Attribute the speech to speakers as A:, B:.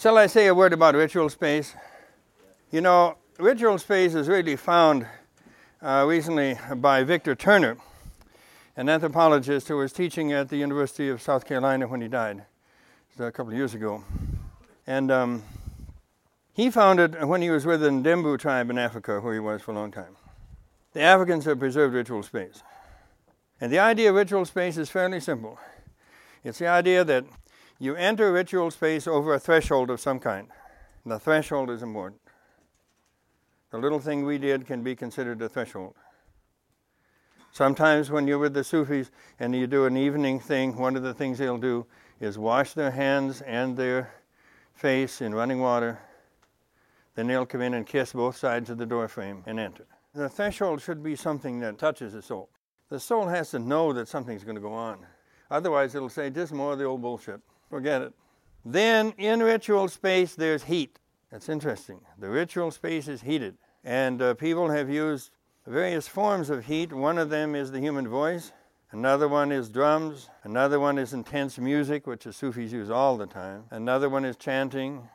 A: Shall I say a word about ritual space? You know, ritual space is really found uh, recently by Victor Turner, an anthropologist who was teaching at the University of South Carolina when he died a couple of years ago. And um, he found it when he was with the Ndembu tribe in Africa, where he was for a long time. The Africans have preserved ritual space. And the idea of ritual space is fairly simple. It's the idea that you enter ritual space over a threshold of some kind. The threshold is important. The little thing we did can be considered a threshold. Sometimes when you're with the Sufis and you do an evening thing, one of the things they'll do is wash their hands and their face in running water. Then they'll come in and kiss both sides of the doorframe and enter. The threshold should be something that touches the soul. The soul has to know that something's going to go on. Otherwise, it'll say, just more of the old bullshit. Forget it. Then in ritual space, there's heat. That's interesting. The ritual space is heated. And uh, people have used various forms of heat. One of them is the human voice. Another one is drums. Another one is intense music, which the Sufis use all the time. Another one is chanting.